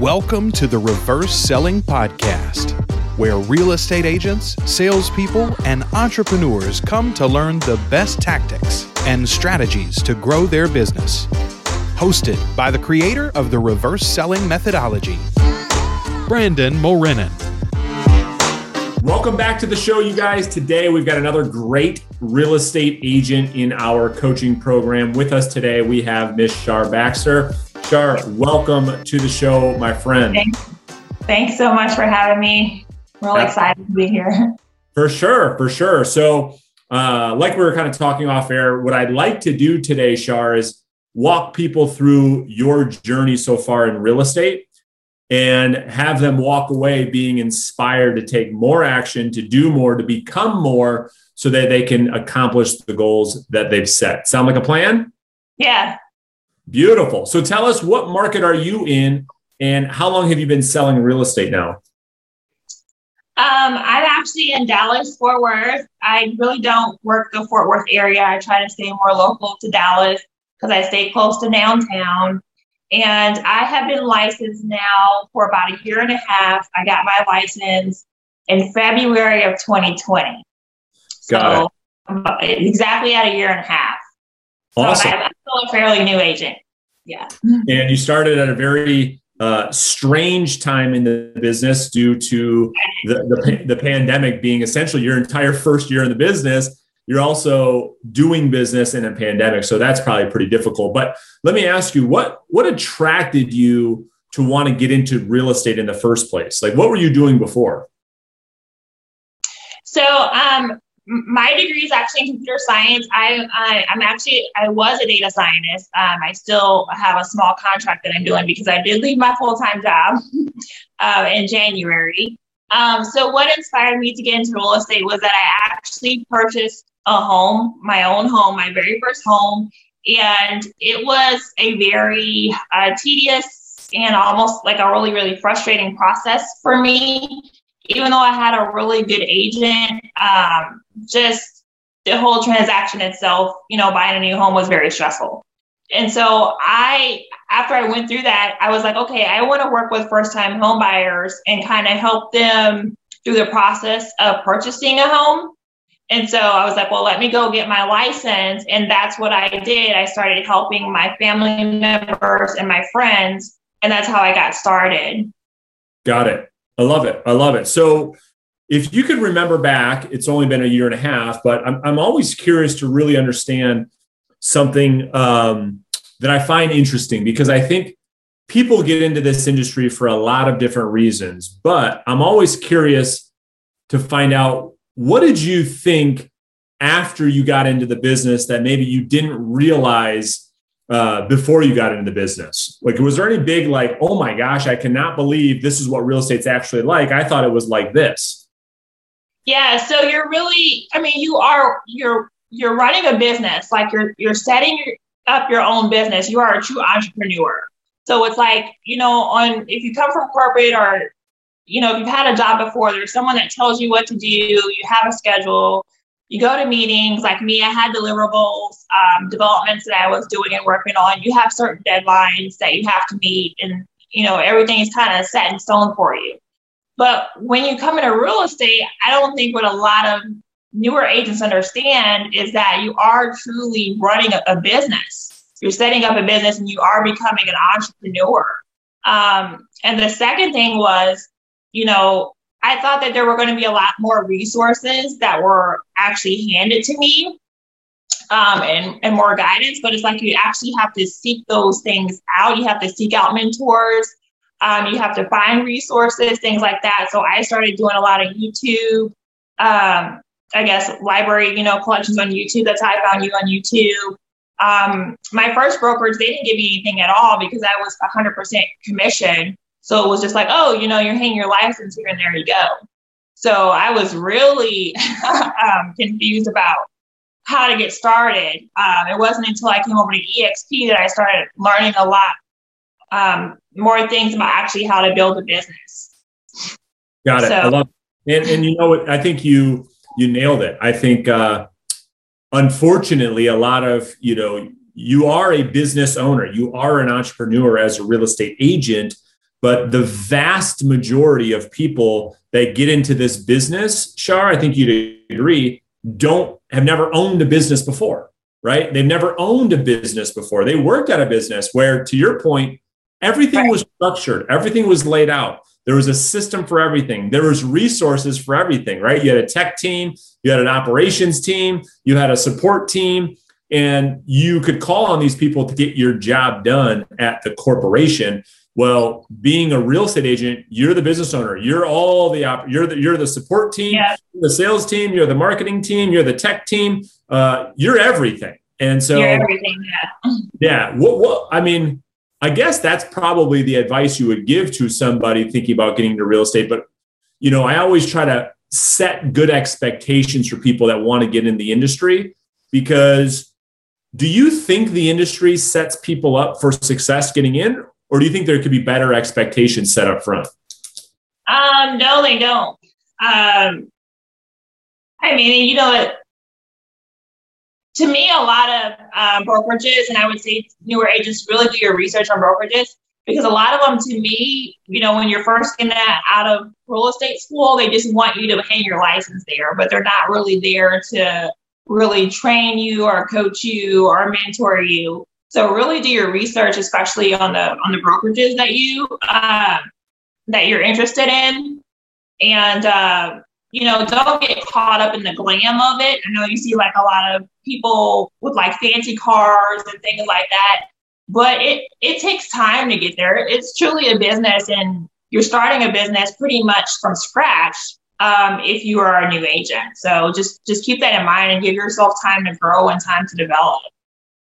Welcome to the Reverse Selling Podcast, where real estate agents, salespeople, and entrepreneurs come to learn the best tactics and strategies to grow their business. Hosted by the creator of the Reverse Selling Methodology, Brandon Mulrenin. Welcome back to the show, you guys. Today we've got another great real estate agent in our coaching program. With us today, we have Miss Shar Baxter. Shar, welcome to the show, my friend. Thanks, Thanks so much for having me. Really excited to be here. For sure, for sure. So, uh, like we were kind of talking off air, what I'd like to do today, Shar, is walk people through your journey so far in real estate and have them walk away being inspired to take more action, to do more, to become more, so that they can accomplish the goals that they've set. Sound like a plan? Yeah, Beautiful. So tell us what market are you in and how long have you been selling real estate now? Um, I'm actually in Dallas, Fort Worth. I really don't work the Fort Worth area. I try to stay more local to Dallas because I stay close to downtown. And I have been licensed now for about a year and a half. I got my license in February of 2020. Got so it. exactly at a year and a half. Awesome. So I'm still a fairly new agent. Yeah. And you started at a very uh, strange time in the business due to the, the, the pandemic being essentially your entire first year in the business. You're also doing business in a pandemic, so that's probably pretty difficult. But let me ask you, what what attracted you to want to get into real estate in the first place? Like, what were you doing before? So, um, my degree is actually in computer science. I, I am actually I was a data scientist. Um, I still have a small contract that I'm doing because I did leave my full time job uh, in January. Um, so what inspired me to get into real estate was that I actually purchased a home, my own home, my very first home, and it was a very uh, tedious and almost like a really really frustrating process for me even though I had a really good agent, um, just the whole transaction itself, you know, buying a new home was very stressful. And so I, after I went through that, I was like, okay, I want to work with first time home buyers and kind of help them through the process of purchasing a home. And so I was like, well, let me go get my license. And that's what I did. I started helping my family members and my friends. And that's how I got started. Got it. I love it. I love it. So, if you could remember back, it's only been a year and a half, but I'm, I'm always curious to really understand something um, that I find interesting because I think people get into this industry for a lot of different reasons, but I'm always curious to find out what did you think after you got into the business that maybe you didn't realize uh, before you got into the business? Like, was there any big, like, oh my gosh, I cannot believe this is what real estate's actually like? I thought it was like this. Yeah. So you're really, I mean, you are, you're, you're running a business, like you're, you're setting up your own business. You are a true entrepreneur. So it's like, you know, on, if you come from corporate or, you know, if you've had a job before, there's someone that tells you what to do, you have a schedule, you go to meetings like me i had deliverables um, developments that i was doing and working on. You have certain deadlines that you have to meet and you know everything is kind of set in stone for you. But when you come into real estate i don't think what a lot of newer agents understand is that you are truly running a, a business. You're setting up a business and you are becoming an entrepreneur. Um, and the second thing was you know I thought that there were going to be a lot more resources that were actually handed to me um, and, and more guidance, but it's like you actually have to seek those things out. You have to seek out mentors. Um, you have to find resources, things like that. So I started doing a lot of YouTube, um, I guess, library, you know, collections on YouTube. That's how I found you on YouTube. Um, my first brokerage, they didn't give me anything at all because I was 100% commission. So it was just like, oh, you know, you're hanging your license here and there you go. So I was really um, confused about how to get started. Um, it wasn't until I came over to EXP that I started learning a lot um, more things about actually how to build a business. Got it. So, I love it. And, and you know what? I think you you nailed it. I think uh, unfortunately, a lot of you know you are a business owner, you are an entrepreneur as a real estate agent but the vast majority of people that get into this business, Shar, I think you'd agree, don't have never owned a business before, right? They've never owned a business before. They worked at a business where, to your point, everything right. was structured, everything was laid out. There was a system for everything. There was resources for everything, right? You had a tech team, you had an operations team, you had a support team, and you could call on these people to get your job done at the corporation. Well, being a real estate agent, you're the business owner. You're all the op- you're the you're the support team, yeah. the sales team, you're the marketing team, you're the tech team. Uh, you're everything. And so, you're everything. Yeah. Yeah. What? What? I mean, I guess that's probably the advice you would give to somebody thinking about getting into real estate. But you know, I always try to set good expectations for people that want to get in the industry because do you think the industry sets people up for success getting in or do you think there could be better expectations set up front? Um no they don't. Um i mean you know to me a lot of um, brokerages and i would say newer agents really do your research on brokerages because a lot of them to me you know when you're first getting out of real estate school they just want you to hang your license there but they're not really there to really train you or coach you or mentor you. So really do your research, especially on the on the brokerages that you uh, that you're interested in, and uh, you know don't get caught up in the glam of it. I know you see like a lot of people with like fancy cars and things like that, but it it takes time to get there. It's truly a business, and you're starting a business pretty much from scratch um, if you are a new agent. So just just keep that in mind and give yourself time to grow and time to develop.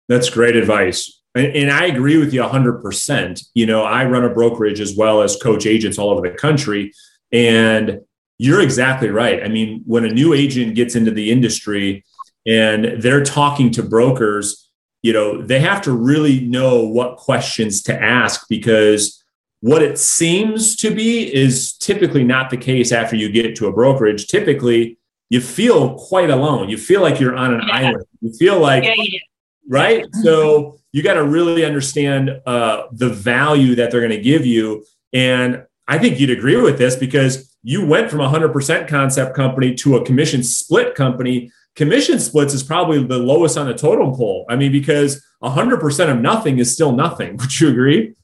That's great advice. And, and I agree with you 100%. You know, I run a brokerage as well as coach agents all over the country. And you're exactly right. I mean, when a new agent gets into the industry and they're talking to brokers, you know, they have to really know what questions to ask because what it seems to be is typically not the case after you get to a brokerage. Typically, you feel quite alone. You feel like you're on an yeah. island. You feel like, yeah, yeah. Right? So you got to really understand uh, the value that they're going to give you. And I think you'd agree with this because you went from a 100% concept company to a commission split company. Commission splits is probably the lowest on the totem pole. I mean, because 100% of nothing is still nothing. Would you agree?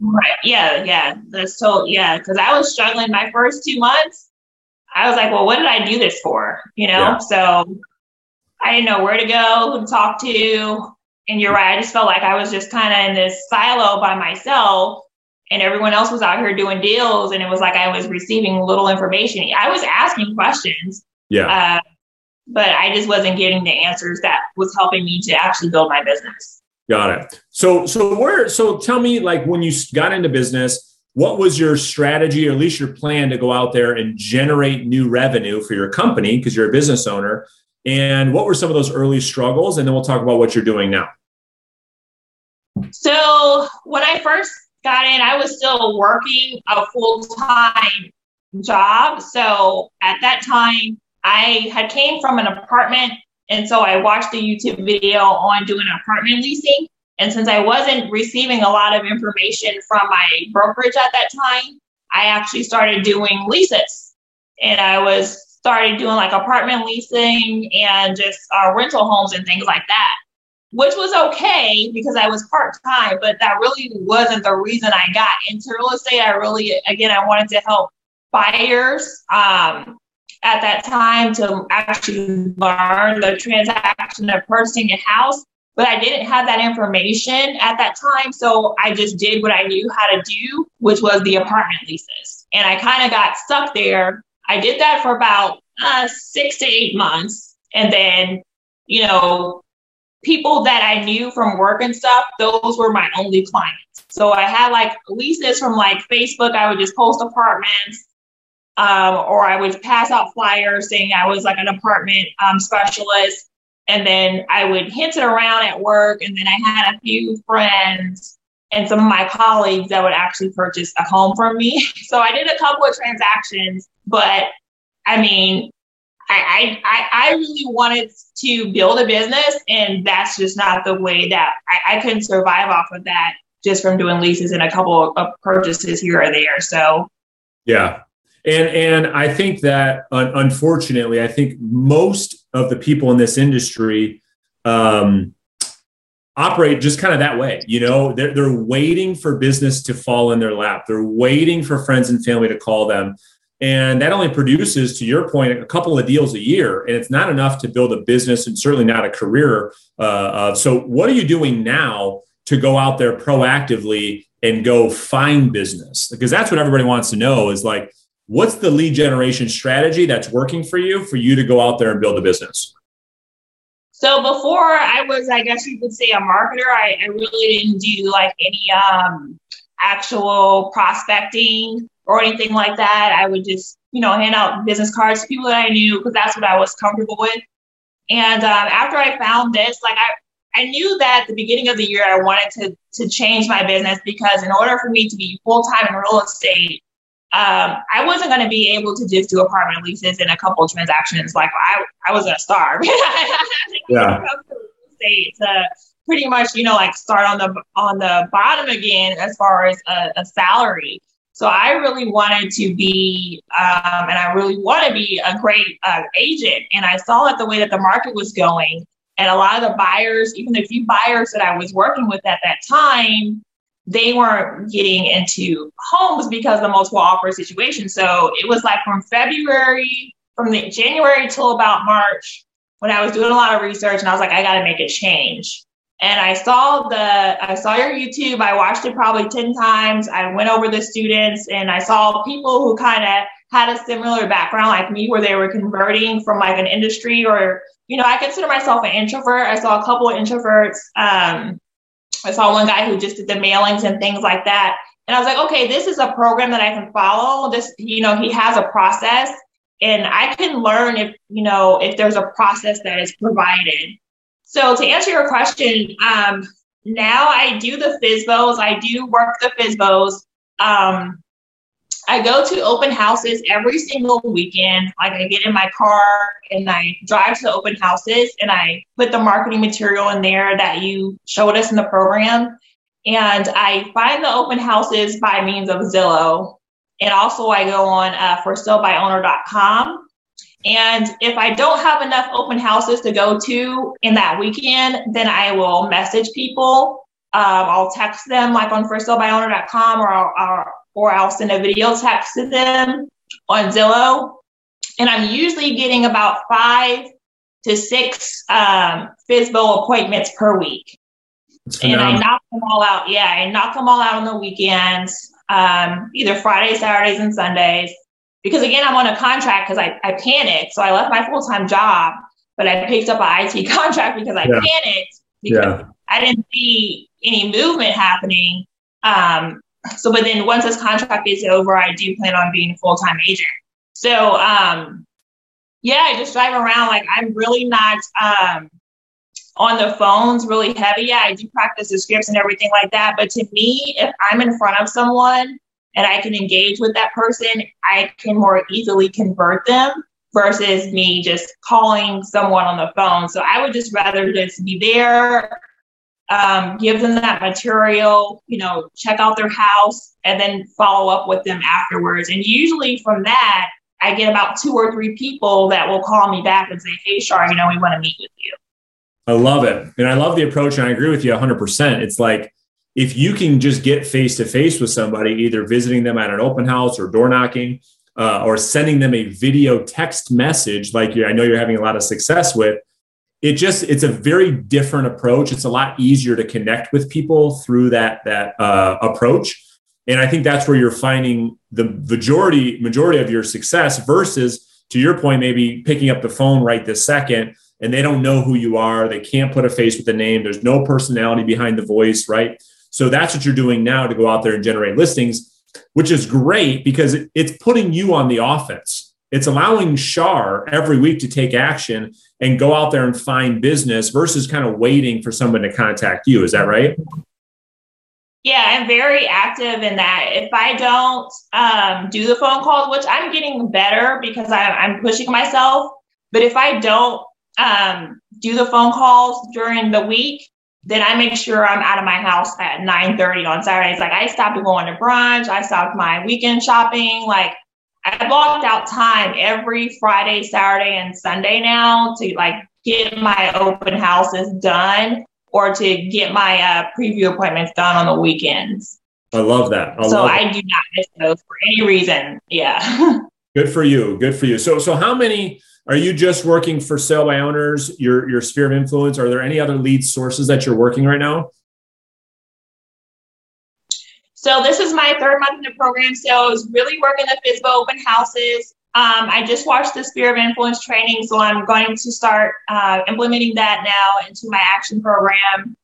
Right. Yeah. Yeah. That's so, yeah. Cause I was struggling my first two months. I was like, well, what did I do this for? You know? Yeah. So I didn't know where to go, who to talk to. And you're right. I just felt like I was just kind of in this silo by myself and everyone else was out here doing deals. And it was like I was receiving little information. I was asking questions. Yeah. Uh, but I just wasn't getting the answers that was helping me to actually build my business. Got it. So, so where, so tell me, like, when you got into business, what was your strategy or at least your plan to go out there and generate new revenue for your company because you're a business owner? And what were some of those early struggles? And then we'll talk about what you're doing now. So, when I first got in, I was still working a full time job. So, at that time, I had came from an apartment and so I watched a YouTube video on doing apartment leasing. And since I wasn't receiving a lot of information from my brokerage at that time, I actually started doing leases. And I was started doing like apartment leasing and just uh, rental homes and things like that, which was okay because I was part time, but that really wasn't the reason I got into real estate. I really, again, I wanted to help buyers um, at that time to actually learn the transaction of purchasing a house, but I didn't have that information at that time. So I just did what I knew how to do, which was the apartment leases. And I kind of got stuck there. I did that for about uh, six to eight months. And then, you know, people that I knew from work and stuff, those were my only clients. So I had like leases from like Facebook. I would just post apartments um, or I would pass out flyers saying I was like an apartment um, specialist. And then I would hint it around at work. And then I had a few friends and some of my colleagues that would actually purchase a home from me. So I did a couple of transactions, but I mean, I, I, I really wanted to build a business, and that's just not the way that I, I couldn't survive off of that just from doing leases and a couple of purchases here or there. So, yeah. And, and I think that unfortunately, I think most of the people in this industry um, operate just kind of that way. You know, they're, they're waiting for business to fall in their lap. They're waiting for friends and family to call them. And that only produces, to your point, a couple of deals a year. And it's not enough to build a business and certainly not a career. Uh, so, what are you doing now to go out there proactively and go find business? Because that's what everybody wants to know is like, what's the lead generation strategy that's working for you for you to go out there and build a business? So before I was, I guess you could say a marketer, I, I really didn't do like any um, actual prospecting or anything like that. I would just, you know, hand out business cards to people that I knew because that's what I was comfortable with. And um, after I found this, like I, I knew that at the beginning of the year I wanted to to change my business because in order for me to be full time in real estate, um, I wasn't going to be able to just do apartment leases and a couple transactions. Like I, I was going to starve. yeah. to pretty much, you know, like start on the on the bottom again as far as a, a salary. So I really wanted to be, um, and I really want to be a great uh, agent. And I saw that the way that the market was going, and a lot of the buyers, even the few buyers that I was working with at that time, they weren't getting into homes because of the multiple offer situation. So it was like from February, from the January till about March, when I was doing a lot of research, and I was like, I got to make a change. And I saw the, I saw your YouTube. I watched it probably 10 times. I went over the students and I saw people who kind of had a similar background like me, where they were converting from like an industry or, you know, I consider myself an introvert. I saw a couple of introverts. Um, I saw one guy who just did the mailings and things like that. And I was like, okay, this is a program that I can follow. This, you know, he has a process and I can learn if, you know, if there's a process that is provided. So to answer your question, um, now I do the FSBOs. I do work the FSBOs. Um, I go to open houses every single weekend. Like I get in my car and I drive to the open houses and I put the marketing material in there that you showed us in the program. And I find the open houses by means of Zillow. And also I go on uh, for salebyowner.com and if I don't have enough open houses to go to in that weekend, then I will message people. Um, I'll text them like on forsalebyowner.com or, or, or I'll send a video text to them on Zillow. And I'm usually getting about five to six um, FSBO appointments per week. And I knock them all out. Yeah, I knock them all out on the weekends, um, either Fridays, Saturdays, and Sundays because again, I'm on a contract because I, I panicked. So I left my full time job, but I picked up an IT contract because I yeah. panicked because yeah. I didn't see any movement happening. Um, so, but then once this contract is over, I do plan on being a full time agent. So, um, yeah, I just drive around. Like I'm really not um, on the phones really heavy. Yeah, I do practice the scripts and everything like that. But to me, if I'm in front of someone and I can engage with that person, I can more easily convert them versus me just calling someone on the phone. So I would just rather just be there, um, give them that material, you know, check out their house, and then follow up with them afterwards. And usually from that, I get about two or three people that will call me back and say, Hey, Shar, you know, we want to meet with you. I love it. And I love the approach. And I agree with you 100%. It's like, if you can just get face to face with somebody, either visiting them at an open house or door knocking, uh, or sending them a video text message, like you, I know you're having a lot of success with, it just it's a very different approach. It's a lot easier to connect with people through that that uh, approach, and I think that's where you're finding the majority majority of your success versus to your point, maybe picking up the phone right this second and they don't know who you are. They can't put a face with a name. There's no personality behind the voice, right? So that's what you're doing now to go out there and generate listings, which is great because it's putting you on the offense. It's allowing Shar every week to take action and go out there and find business versus kind of waiting for someone to contact you. Is that right? Yeah, I'm very active in that. If I don't um, do the phone calls, which I'm getting better because I, am pushing myself, but if I don't um, do the phone calls during the week, then I make sure I'm out of my house at 9:30 on Saturdays. Like I stopped going to brunch, I stopped my weekend shopping. Like I blocked out time every Friday, Saturday, and Sunday now to like get my open houses done or to get my uh, preview appointments done on the weekends. I love that. I so love I do not miss those for any reason. Yeah. Good for you. Good for you. So so how many are you just working for sale by owners, your your sphere of influence? Are there any other lead sources that you're working right now? So this is my third month in the program. So I was really working the FSBO open houses. Um, I just watched the Sphere of Influence training, so I'm going to start uh, implementing that now into my action program.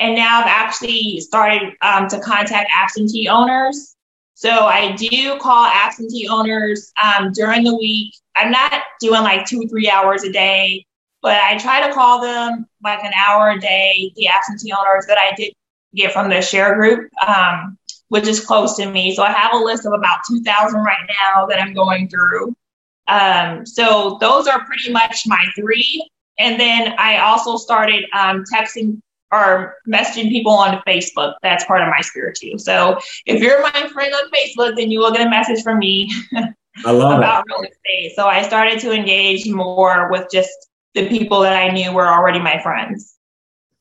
And now I've actually started um, to contact absentee owners. So I do call absentee owners um, during the week. I'm not doing like two, or three hours a day, but I try to call them like an hour a day, the absentee owners that I did get from the share group, um, which is close to me. So I have a list of about 2,000 right now that I'm going through. Um, so those are pretty much my three. And then I also started um, texting or messaging people on Facebook. That's part of my sphere too. So if you're my friend on Facebook, then you will get a message from me about real estate. So I started to engage more with just the people that I knew were already my friends.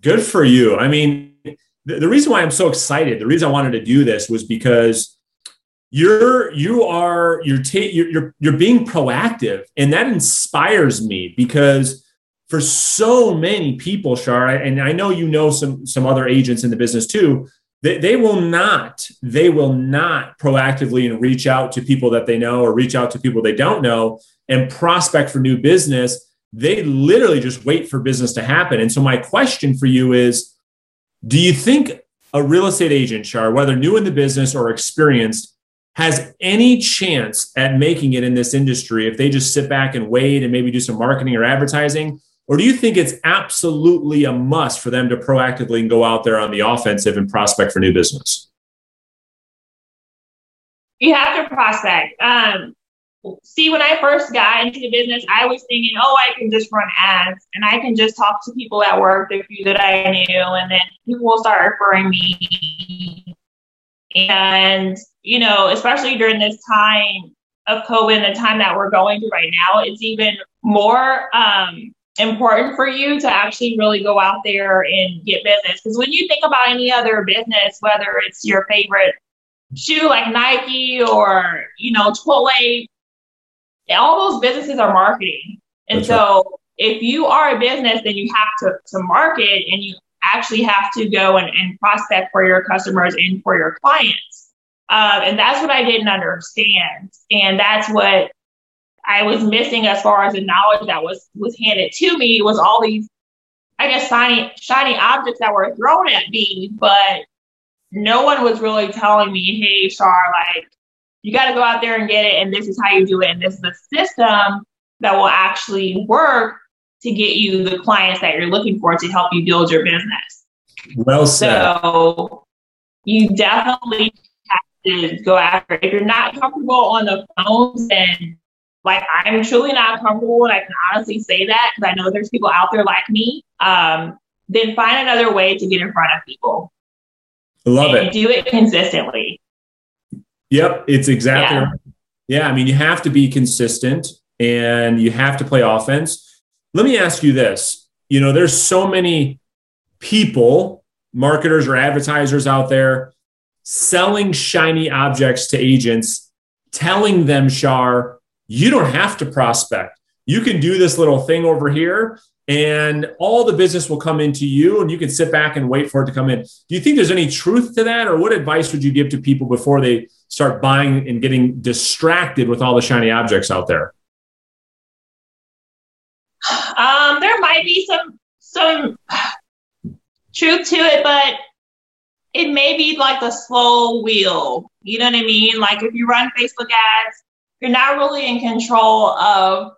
Good for you. I mean, the, the reason why I'm so excited, the reason I wanted to do this was because you're you are you're ta- you're, you're you're being proactive and that inspires me because for so many people, Shar, and I know you know some some other agents in the business too. They, they will not they will not proactively and reach out to people that they know or reach out to people they don't know and prospect for new business. They literally just wait for business to happen. And so my question for you is, do you think a real estate agent, Shar, whether new in the business or experienced, has any chance at making it in this industry if they just sit back and wait and maybe do some marketing or advertising? Or do you think it's absolutely a must for them to proactively go out there on the offensive and prospect for new business? You have to prospect. Um, see, when I first got into the business, I was thinking, oh, I can just run ads and I can just talk to people at work, the few that I knew, and then people will start referring me. And, you know, especially during this time of COVID the time that we're going through right now, it's even more um, important for you to actually really go out there and get business. Because when you think about any other business, whether it's your favorite shoe like Nike or, you know, Chipotle, all those businesses are marketing. And That's so right. if you are a business, then you have to, to market and you actually have to go and, and prospect for your customers and for your clients. Uh, and that's what I didn't understand. And that's what I was missing as far as the knowledge that was was handed to me was all these, I guess, shiny shiny objects that were thrown at me, but no one was really telling me, "Hey, Shar, like you got to go out there and get it, and this is how you do it, and this is a system that will actually work to get you the clients that you're looking for to help you build your business." Well said. So you definitely have to go after. If you're not comfortable on the phones and like I'm truly not comfortable, and I can honestly say that because I know there's people out there like me. Um, then find another way to get in front of people. Love it. Do it consistently. Yep, it's exactly. Yeah. Right. yeah, I mean, you have to be consistent and you have to play offense. Let me ask you this: you know, there's so many people, marketers or advertisers out there selling shiny objects to agents, telling them, Shar, you don't have to prospect. You can do this little thing over here and all the business will come into you and you can sit back and wait for it to come in. Do you think there's any truth to that? Or what advice would you give to people before they start buying and getting distracted with all the shiny objects out there? Um, there might be some some truth to it, but it may be like a slow wheel. You know what I mean? Like if you run Facebook ads you're not really in control of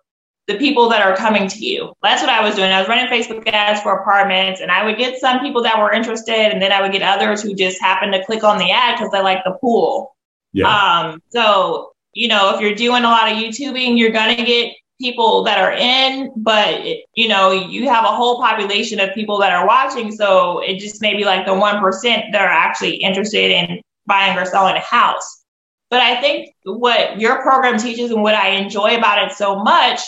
the people that are coming to you. That's what I was doing. I was running Facebook ads for apartments, and I would get some people that were interested, and then I would get others who just happened to click on the ad because they like the pool. Yeah. Um, so you know, if you're doing a lot of YouTubing, you're gonna get people that are in, but you know, you have a whole population of people that are watching. So it just may be like the 1% that are actually interested in buying or selling a house. But I think what your program teaches and what I enjoy about it so much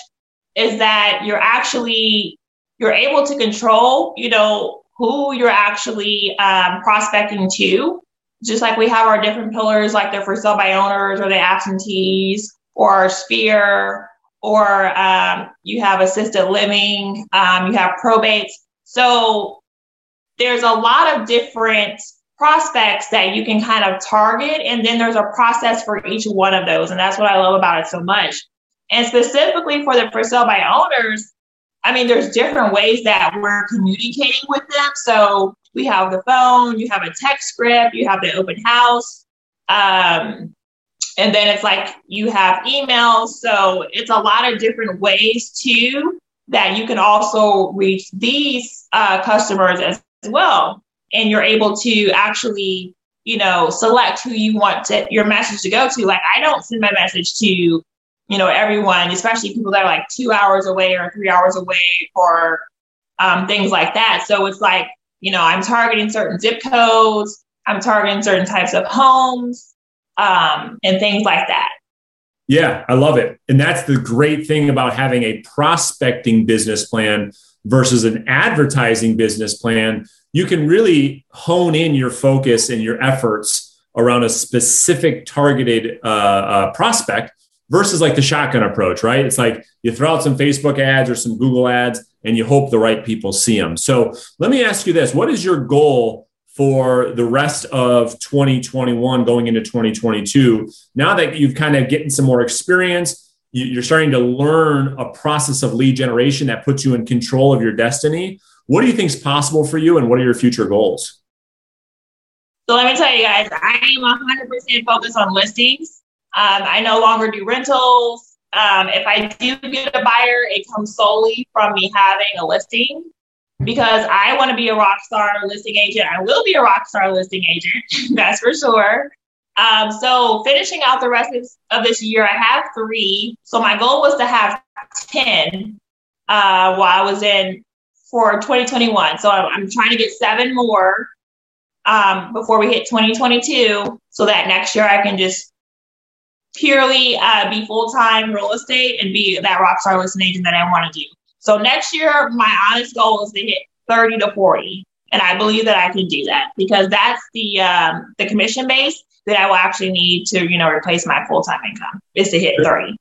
is that you're actually you're able to control, you know, who you're actually um, prospecting to. Just like we have our different pillars, like the for sale by owners or the absentees or our sphere or um, you have assisted living, um, you have probates. So there's a lot of different prospects that you can kind of target. And then there's a process for each one of those. And that's what I love about it so much. And specifically for the for sale by owners, I mean, there's different ways that we're communicating with them. So we have the phone, you have a text script, you have the open house. Um, and then it's like you have emails. So it's a lot of different ways too that you can also reach these uh, customers as well. And you're able to actually, you know, select who you want to, your message to go to. Like I don't send my message to, you know, everyone, especially people that are like two hours away or three hours away or um, things like that. So it's like, you know, I'm targeting certain zip codes. I'm targeting certain types of homes um, and things like that. Yeah, I love it. And that's the great thing about having a prospecting business plan versus an advertising business plan. You can really hone in your focus and your efforts around a specific targeted uh, uh, prospect versus like the shotgun approach, right? It's like you throw out some Facebook ads or some Google ads and you hope the right people see them. So let me ask you this. What is your goal for the rest of 2021 going into 2022 now that you've kind of getting some more experience you're starting to learn a process of lead generation that puts you in control of your destiny. What do you think is possible for you and what are your future goals? So let me tell you guys i am 100% focused on listings um, i no longer do rentals um, if i do get a buyer it comes solely from me having a listing because I want to be a rock star listing agent. I will be a rock star listing agent, that's for sure. Um, so finishing out the rest of this year, I have three. So my goal was to have 10 uh, while I was in for 2021. So I'm, trying to get seven more um, before we hit 2022 so that next year I can just purely uh, be full-time real estate and be that rock star listing agent that I want to do. So next year, my honest goal is to hit 30 to 40. And I believe that I can do that because that's the um, the commission base that I will actually need to, you know, replace my full-time income is to hit 30.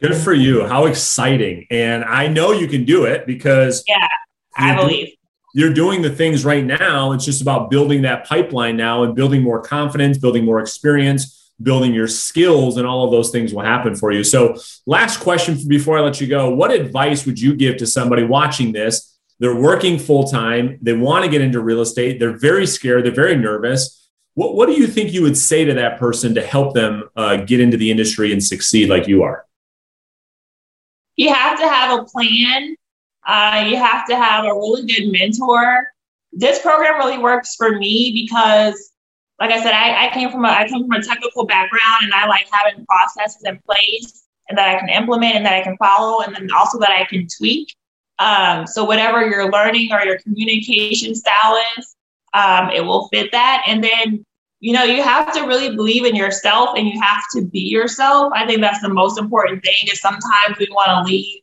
Good for you. How exciting. And I know you can do it because Yeah, I believe. Do, you're doing the things right now. It's just about building that pipeline now and building more confidence, building more experience building your skills and all of those things will happen for you. So, last question before I let you go What advice would you give to somebody watching this? They're working full time, they want to get into real estate, they're very scared, they're very nervous. What, what do you think you would say to that person to help them uh, get into the industry and succeed like you are? You have to have a plan. Uh, you have to have a really good mentor. This program really works for me because like I said, I, I came from a I came from a technical background and I like having processes in place and that I can implement and that I can follow and then also that I can tweak. Um, so whatever you're learning or your communication style is, um, it will fit that. And then, you know, you have to really believe in yourself and you have to be yourself. I think that's the most important thing is sometimes we want to leave,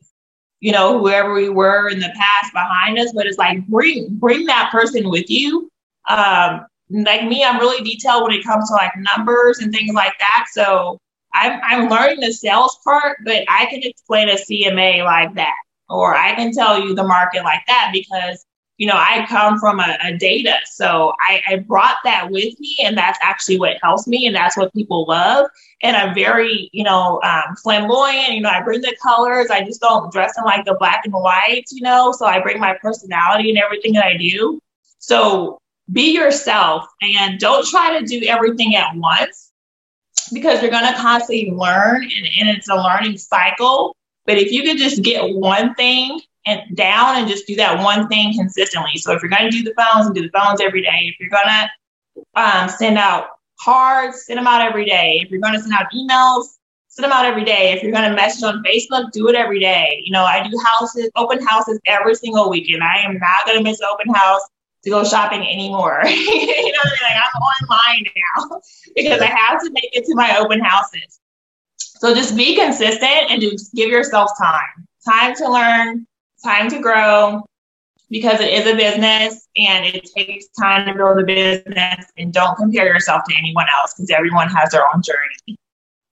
you know, whoever we were in the past behind us, but it's like bring bring that person with you. Um, like me, I'm really detailed when it comes to like numbers and things like that. So I'm, I'm learning the sales part, but I can explain a CMA like that, or I can tell you the market like that because, you know, I come from a, a data. So I, I brought that with me and that's actually what helps me. And that's what people love. And I'm very, you know, um, flamboyant, you know, I bring the colors. I just don't dress in like the black and white, you know, so I bring my personality and everything that I do. So be yourself and don't try to do everything at once because you're going to constantly learn and, and it's a learning cycle. But if you could just get one thing and down and just do that one thing consistently. So if you're going to do the phones and do the phones every day, if you're going to um, send out cards, send them out every day. If you're going to send out emails, send them out every day. If you're going to message on Facebook, do it every day. You know, I do houses, open houses every single weekend. I am not going to miss open house to go shopping anymore. you know what I mean? Like I'm online now because I have to make it to my open houses. So just be consistent and just give yourself time. Time to learn, time to grow, because it is a business and it takes time to build a business and don't compare yourself to anyone else because everyone has their own journey.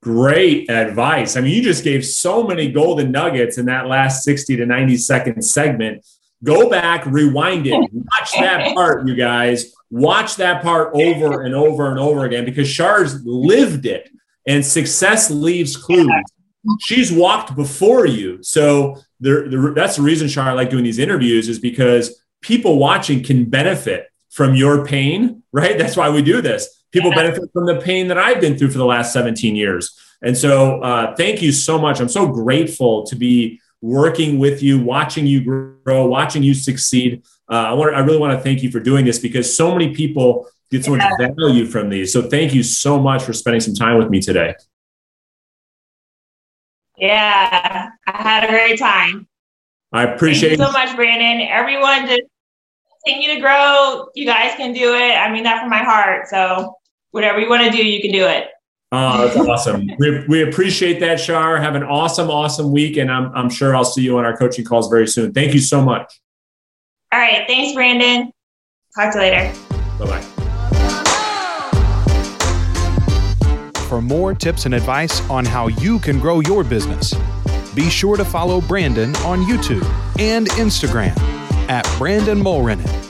Great advice. I mean, you just gave so many golden nuggets in that last 60 to 90 second segment. Go back, rewind it, watch that part, you guys. Watch that part over and over and over again because Shar's lived it and success leaves clues. She's walked before you. So there, there, that's the reason, Shar, I like doing these interviews is because people watching can benefit from your pain, right? That's why we do this. People benefit from the pain that I've been through for the last 17 years. And so, uh, thank you so much. I'm so grateful to be working with you, watching you grow, watching you succeed. Uh, I want, I really want to thank you for doing this because so many people get so much value from these. So, thank you so much for spending some time with me today. Yeah, I had a great time. I appreciate Thank you so much, Brandon. Everyone just continue to grow. You guys can do it. I mean that from my heart. So whatever you want to do, you can do it. Oh, that's awesome. we, we appreciate that, Shar. Have an awesome, awesome week. And I'm, I'm sure I'll see you on our coaching calls very soon. Thank you so much. All right. Thanks, Brandon. Talk to you later. Bye bye. for more tips and advice on how you can grow your business. Be sure to follow Brandon on YouTube and Instagram at Brandon Mulrenin